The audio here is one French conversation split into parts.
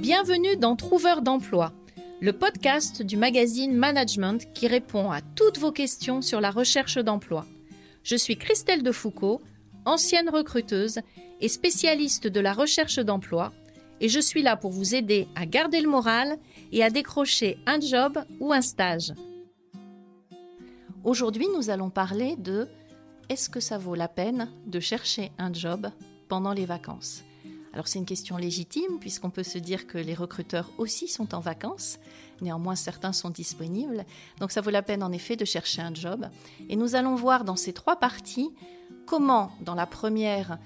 Bienvenue dans Trouveur d'emploi, le podcast du magazine Management qui répond à toutes vos questions sur la recherche d'emploi. Je suis Christelle Defoucault, ancienne recruteuse et spécialiste de la recherche d'emploi, et je suis là pour vous aider à garder le moral et à décrocher un job ou un stage. Aujourd'hui, nous allons parler de est-ce que ça vaut la peine de chercher un job pendant les vacances? Alors c'est une question légitime puisqu'on peut se dire que les recruteurs aussi sont en vacances, néanmoins certains sont disponibles, donc ça vaut la peine en effet de chercher un job. Et nous allons voir dans ces trois parties comment, dans la première,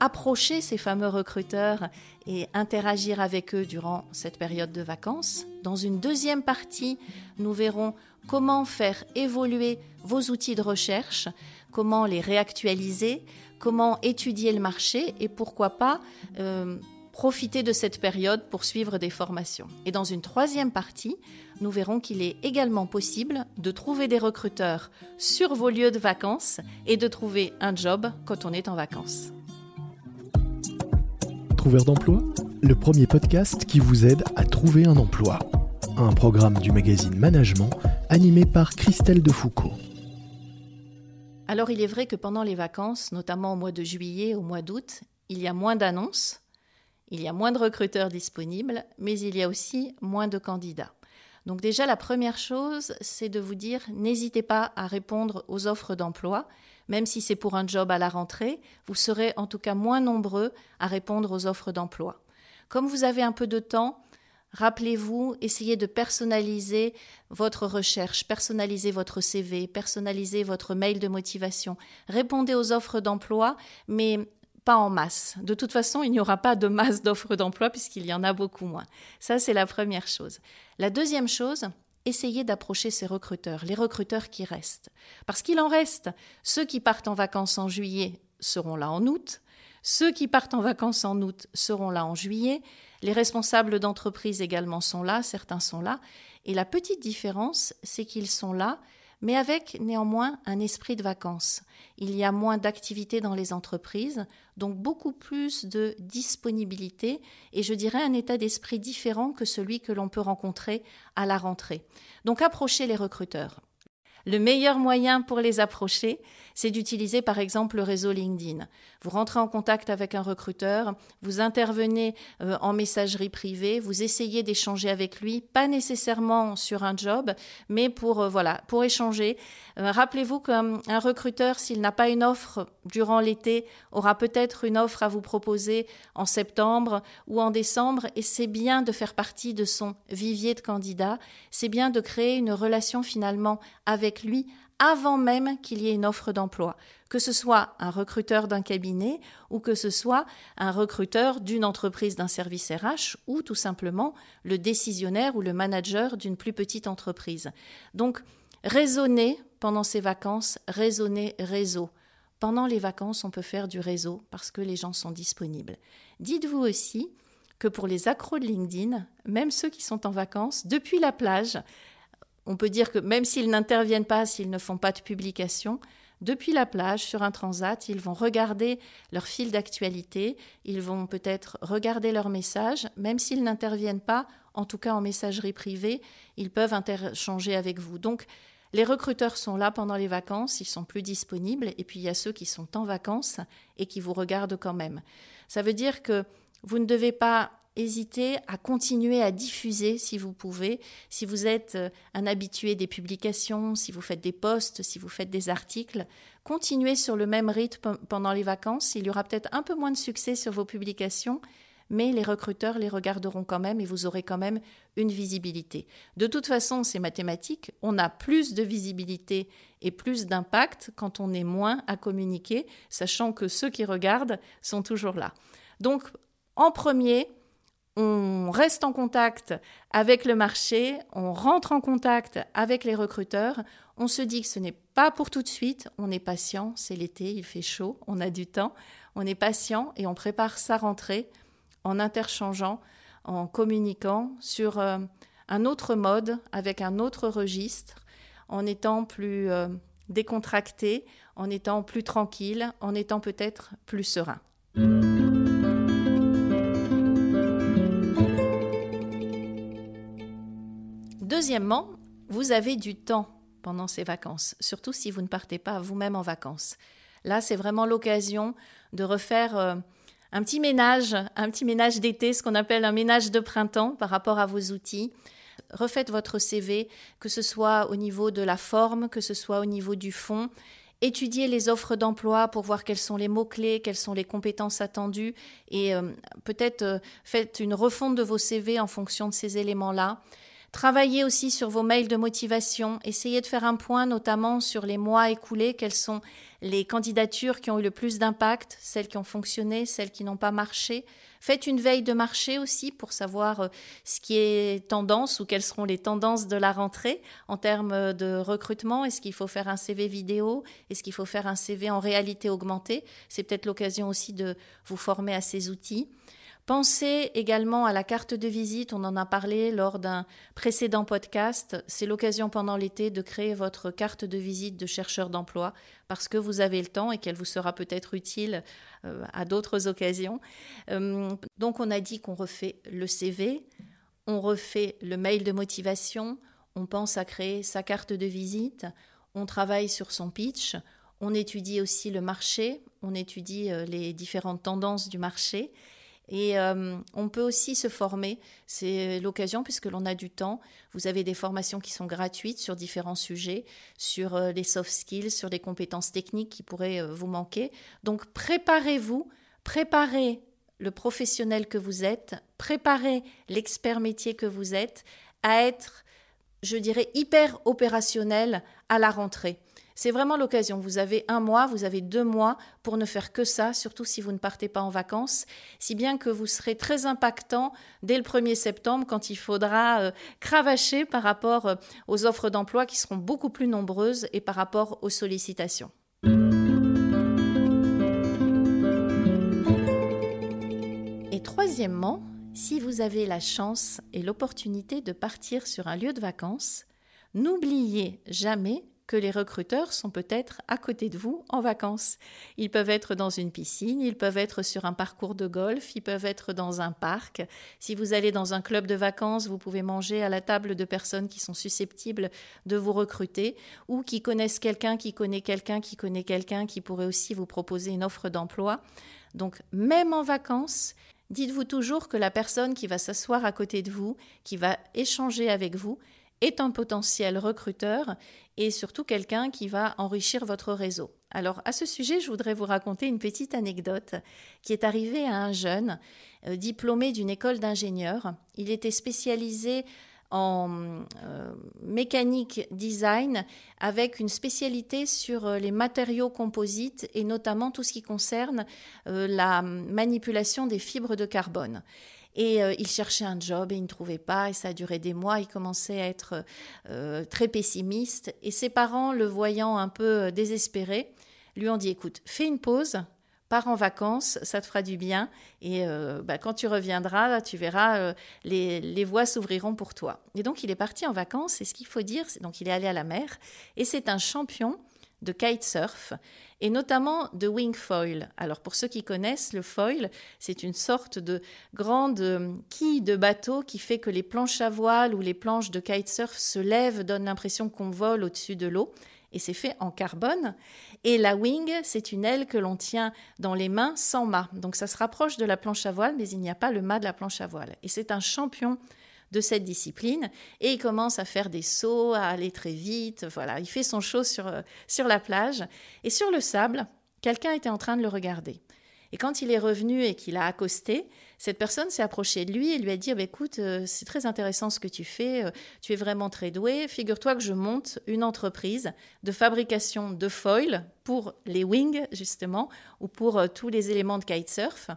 approcher ces fameux recruteurs et interagir avec eux durant cette période de vacances. Dans une deuxième partie, nous verrons comment faire évoluer vos outils de recherche, comment les réactualiser, comment étudier le marché? Et pourquoi pas euh, profiter de cette période pour suivre des formations? Et dans une troisième partie, nous verrons qu'il est également possible de trouver des recruteurs sur vos lieux de vacances et de trouver un job quand on est en vacances. Trouveur d'emploi, le premier podcast qui vous aide à trouver un emploi. Un programme du magazine Management animé par Christelle Defoucault. Alors il est vrai que pendant les vacances, notamment au mois de juillet, au mois d'août, il y a moins d'annonces, il y a moins de recruteurs disponibles, mais il y a aussi moins de candidats. Donc déjà, la première chose, c'est de vous dire, n'hésitez pas à répondre aux offres d'emploi, même si c'est pour un job à la rentrée, vous serez en tout cas moins nombreux à répondre aux offres d'emploi. Comme vous avez un peu de temps, Rappelez-vous, essayez de personnaliser votre recherche, personnaliser votre CV, personnaliser votre mail de motivation. Répondez aux offres d'emploi, mais pas en masse. De toute façon, il n'y aura pas de masse d'offres d'emploi puisqu'il y en a beaucoup moins. Ça, c'est la première chose. La deuxième chose, essayez d'approcher ces recruteurs, les recruteurs qui restent. Parce qu'il en reste. Ceux qui partent en vacances en juillet seront là en août. Ceux qui partent en vacances en août seront là en juillet. Les responsables d'entreprise également sont là, certains sont là. Et la petite différence, c'est qu'ils sont là, mais avec néanmoins un esprit de vacances. Il y a moins d'activité dans les entreprises, donc beaucoup plus de disponibilité et je dirais un état d'esprit différent que celui que l'on peut rencontrer à la rentrée. Donc approchez les recruteurs. Le meilleur moyen pour les approcher, c'est d'utiliser par exemple le réseau LinkedIn. Vous rentrez en contact avec un recruteur, vous intervenez euh, en messagerie privée, vous essayez d'échanger avec lui, pas nécessairement sur un job, mais pour euh, voilà, pour échanger. Euh, rappelez-vous qu'un recruteur, s'il n'a pas une offre durant l'été, aura peut-être une offre à vous proposer en septembre ou en décembre, et c'est bien de faire partie de son vivier de candidats. C'est bien de créer une relation finalement avec lui avant même qu'il y ait une offre d'emploi, que ce soit un recruteur d'un cabinet ou que ce soit un recruteur d'une entreprise d'un service RH ou tout simplement le décisionnaire ou le manager d'une plus petite entreprise. Donc, raisonner pendant ces vacances, raisonner réseau. Pendant les vacances, on peut faire du réseau parce que les gens sont disponibles. Dites-vous aussi que pour les accros de LinkedIn, même ceux qui sont en vacances, depuis la plage, on peut dire que même s'ils n'interviennent pas, s'ils ne font pas de publication, depuis la plage, sur un transat, ils vont regarder leur fil d'actualité, ils vont peut-être regarder leurs messages, même s'ils n'interviennent pas, en tout cas en messagerie privée, ils peuvent interchanger avec vous. Donc, les recruteurs sont là pendant les vacances, ils sont plus disponibles, et puis il y a ceux qui sont en vacances et qui vous regardent quand même. Ça veut dire que vous ne devez pas hésitez à continuer à diffuser si vous pouvez. Si vous êtes euh, un habitué des publications, si vous faites des posts, si vous faites des articles, continuez sur le même rythme pendant les vacances. Il y aura peut-être un peu moins de succès sur vos publications, mais les recruteurs les regarderont quand même et vous aurez quand même une visibilité. De toute façon, c'est mathématique, on a plus de visibilité et plus d'impact quand on est moins à communiquer, sachant que ceux qui regardent sont toujours là. Donc, en premier, on reste en contact avec le marché, on rentre en contact avec les recruteurs, on se dit que ce n'est pas pour tout de suite, on est patient, c'est l'été, il fait chaud, on a du temps, on est patient et on prépare sa rentrée en interchangeant, en communiquant sur euh, un autre mode, avec un autre registre, en étant plus euh, décontracté, en étant plus tranquille, en étant peut-être plus serein. Deuxièmement, vous avez du temps pendant ces vacances, surtout si vous ne partez pas vous-même en vacances. Là, c'est vraiment l'occasion de refaire euh, un petit ménage, un petit ménage d'été, ce qu'on appelle un ménage de printemps par rapport à vos outils. Refaites votre CV, que ce soit au niveau de la forme, que ce soit au niveau du fond. Étudiez les offres d'emploi pour voir quels sont les mots-clés, quelles sont les compétences attendues et euh, peut-être euh, faites une refonte de vos CV en fonction de ces éléments-là. Travaillez aussi sur vos mails de motivation. Essayez de faire un point notamment sur les mois écoulés, quelles sont les candidatures qui ont eu le plus d'impact, celles qui ont fonctionné, celles qui n'ont pas marché. Faites une veille de marché aussi pour savoir euh, ce qui est tendance ou quelles seront les tendances de la rentrée en termes de recrutement. Est-ce qu'il faut faire un CV vidéo? Est-ce qu'il faut faire un CV en réalité augmentée? C'est peut-être l'occasion aussi de vous former à ces outils. Pensez également à la carte de visite, on en a parlé lors d'un précédent podcast. C'est l'occasion pendant l'été de créer votre carte de visite de chercheur d'emploi parce que vous avez le temps et qu'elle vous sera peut-être utile euh, à d'autres occasions. Euh, donc on a dit qu'on refait le CV, on refait le mail de motivation, on pense à créer sa carte de visite, on travaille sur son pitch, on étudie aussi le marché, on étudie euh, les différentes tendances du marché et euh, on peut aussi se former, c'est l'occasion puisque l'on a du temps. Vous avez des formations qui sont gratuites sur différents sujets, sur euh, les soft skills, sur les compétences techniques qui pourraient euh, vous manquer. Donc préparez-vous, préparez le professionnel que vous êtes, préparez l'expert métier que vous êtes à être, je dirais, hyper opérationnel à la rentrée. C'est vraiment l'occasion. Vous avez un mois, vous avez deux mois pour ne faire que ça, surtout si vous ne partez pas en vacances, si bien que vous serez très impactant dès le 1er septembre quand il faudra euh, cravacher par rapport euh, aux offres d'emploi qui seront beaucoup plus nombreuses et par rapport aux sollicitations. Et troisièmement, si vous avez la chance et l'opportunité de partir sur un lieu de vacances, n'oubliez jamais que les recruteurs sont peut-être à côté de vous en vacances. Ils peuvent être dans une piscine, ils peuvent être sur un parcours de golf, ils peuvent être dans un parc. Si vous allez dans un club de vacances, vous pouvez manger à la table de personnes qui sont susceptibles de vous recruter ou qui connaissent quelqu'un qui connaît quelqu'un qui connaît quelqu'un qui pourrait aussi vous proposer une offre d'emploi. Donc même en vacances, dites-vous toujours que la personne qui va s'asseoir à côté de vous, qui va échanger avec vous, est un potentiel recruteur et surtout quelqu'un qui va enrichir votre réseau. Alors à ce sujet, je voudrais vous raconter une petite anecdote qui est arrivée à un jeune euh, diplômé d'une école d'ingénieur. Il était spécialisé en euh, mécanique design avec une spécialité sur euh, les matériaux composites et notamment tout ce qui concerne la manipulation des fibres de carbone. Et euh, il cherchait un job et il ne trouvait pas, et ça a duré des mois. Il commençait à être euh, très pessimiste. Et ses parents, le voyant un peu euh, désespéré, lui ont dit écoute, fais une pause, pars en vacances, ça te fera du bien. Et bah, quand tu reviendras, tu verras, les, les voies s'ouvriront pour toi. Et donc, il est parti en vacances. Et ce qu'il faut dire, c'est donc il est allé à la mer. Et c'est un champion de kitesurf et notamment de wing foil. Alors pour ceux qui connaissent, le foil, c'est une sorte de grande euh, quille de bateau qui fait que les planches à voile ou les planches de kitesurf se lèvent, donnent l'impression qu'on vole au-dessus de l'eau. Et c'est fait en carbone. Et la wing, c'est une aile que l'on tient dans les mains sans mât. Donc ça se rapproche de la planche à voile, mais il n'y a pas le mât de la planche à voile. Et c'est un champion de cette discipline et il commence à faire des sauts, à aller très vite. Voilà, il fait son show sur, euh, sur la plage et sur le sable, quelqu'un était en train de le regarder. Et quand il est revenu et qu'il a accosté, cette personne s'est approchée de lui et lui a dit bah, Écoute, euh, c'est très intéressant ce que tu fais, euh, tu es vraiment très doué. Figure-toi que je monte une entreprise de fabrication de foil pour les wings, justement, ou pour tous les éléments de kitesurf.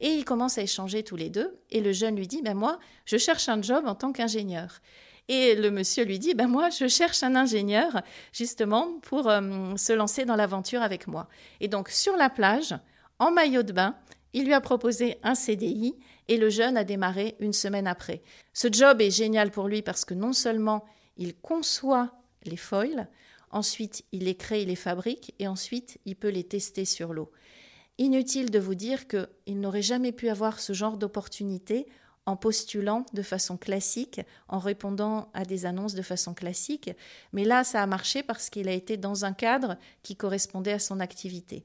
Et ils commencent à échanger tous les deux. Et le jeune lui dit, ben moi, je cherche un job en tant qu'ingénieur. Et le monsieur lui dit, ben moi, je cherche un ingénieur justement pour euh, se lancer dans l'aventure avec moi. Et donc sur la plage, en maillot de bain, il lui a proposé un CDI et le jeune a démarré une semaine après. Ce job est génial pour lui parce que non seulement il conçoit les foils, ensuite il les crée, il les fabrique et ensuite il peut les tester sur l'eau. Inutile de vous dire qu'il n'aurait jamais pu avoir ce genre d'opportunité en postulant de façon classique, en répondant à des annonces de façon classique. Mais là, ça a marché parce qu'il a été dans un cadre qui correspondait à son activité.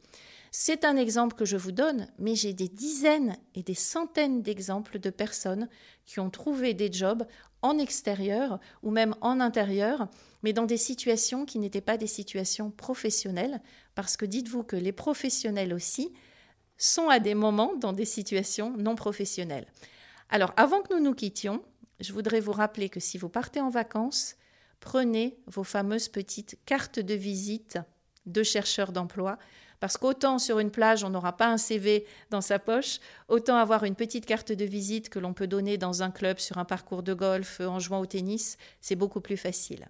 C'est un exemple que je vous donne, mais j'ai des dizaines et des centaines d'exemples de personnes qui ont trouvé des jobs en extérieur ou même en intérieur, mais dans des situations qui n'étaient pas des situations professionnelles, parce que dites-vous que les professionnels aussi sont à des moments dans des situations non professionnelles. Alors, avant que nous nous quittions, je voudrais vous rappeler que si vous partez en vacances, prenez vos fameuses petites cartes de visite de chercheurs d'emploi. Parce qu'autant sur une plage, on n'aura pas un CV dans sa poche, autant avoir une petite carte de visite que l'on peut donner dans un club, sur un parcours de golf, en jouant au tennis, c'est beaucoup plus facile.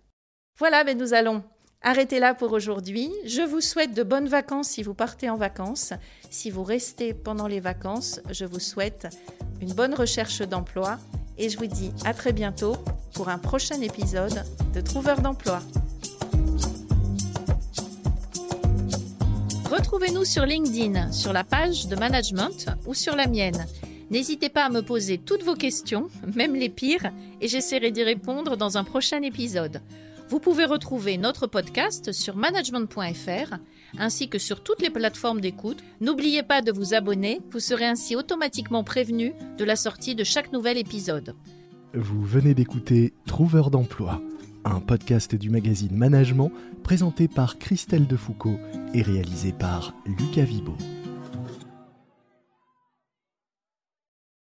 Voilà, mais nous allons arrêter là pour aujourd'hui. Je vous souhaite de bonnes vacances si vous partez en vacances. Si vous restez pendant les vacances, je vous souhaite une bonne recherche d'emploi et je vous dis à très bientôt pour un prochain épisode de Trouveur d'emploi. Retrouvez-nous sur LinkedIn, sur la page de management ou sur la mienne. N'hésitez pas à me poser toutes vos questions, même les pires, et j'essaierai d'y répondre dans un prochain épisode. Vous pouvez retrouver notre podcast sur management.fr ainsi que sur toutes les plateformes d'écoute. N'oubliez pas de vous abonner, vous serez ainsi automatiquement prévenu de la sortie de chaque nouvel épisode. Vous venez d'écouter Trouveur d'emploi, un podcast du magazine Management présenté par Christelle Defoucault et réalisé par Lucas Vibo.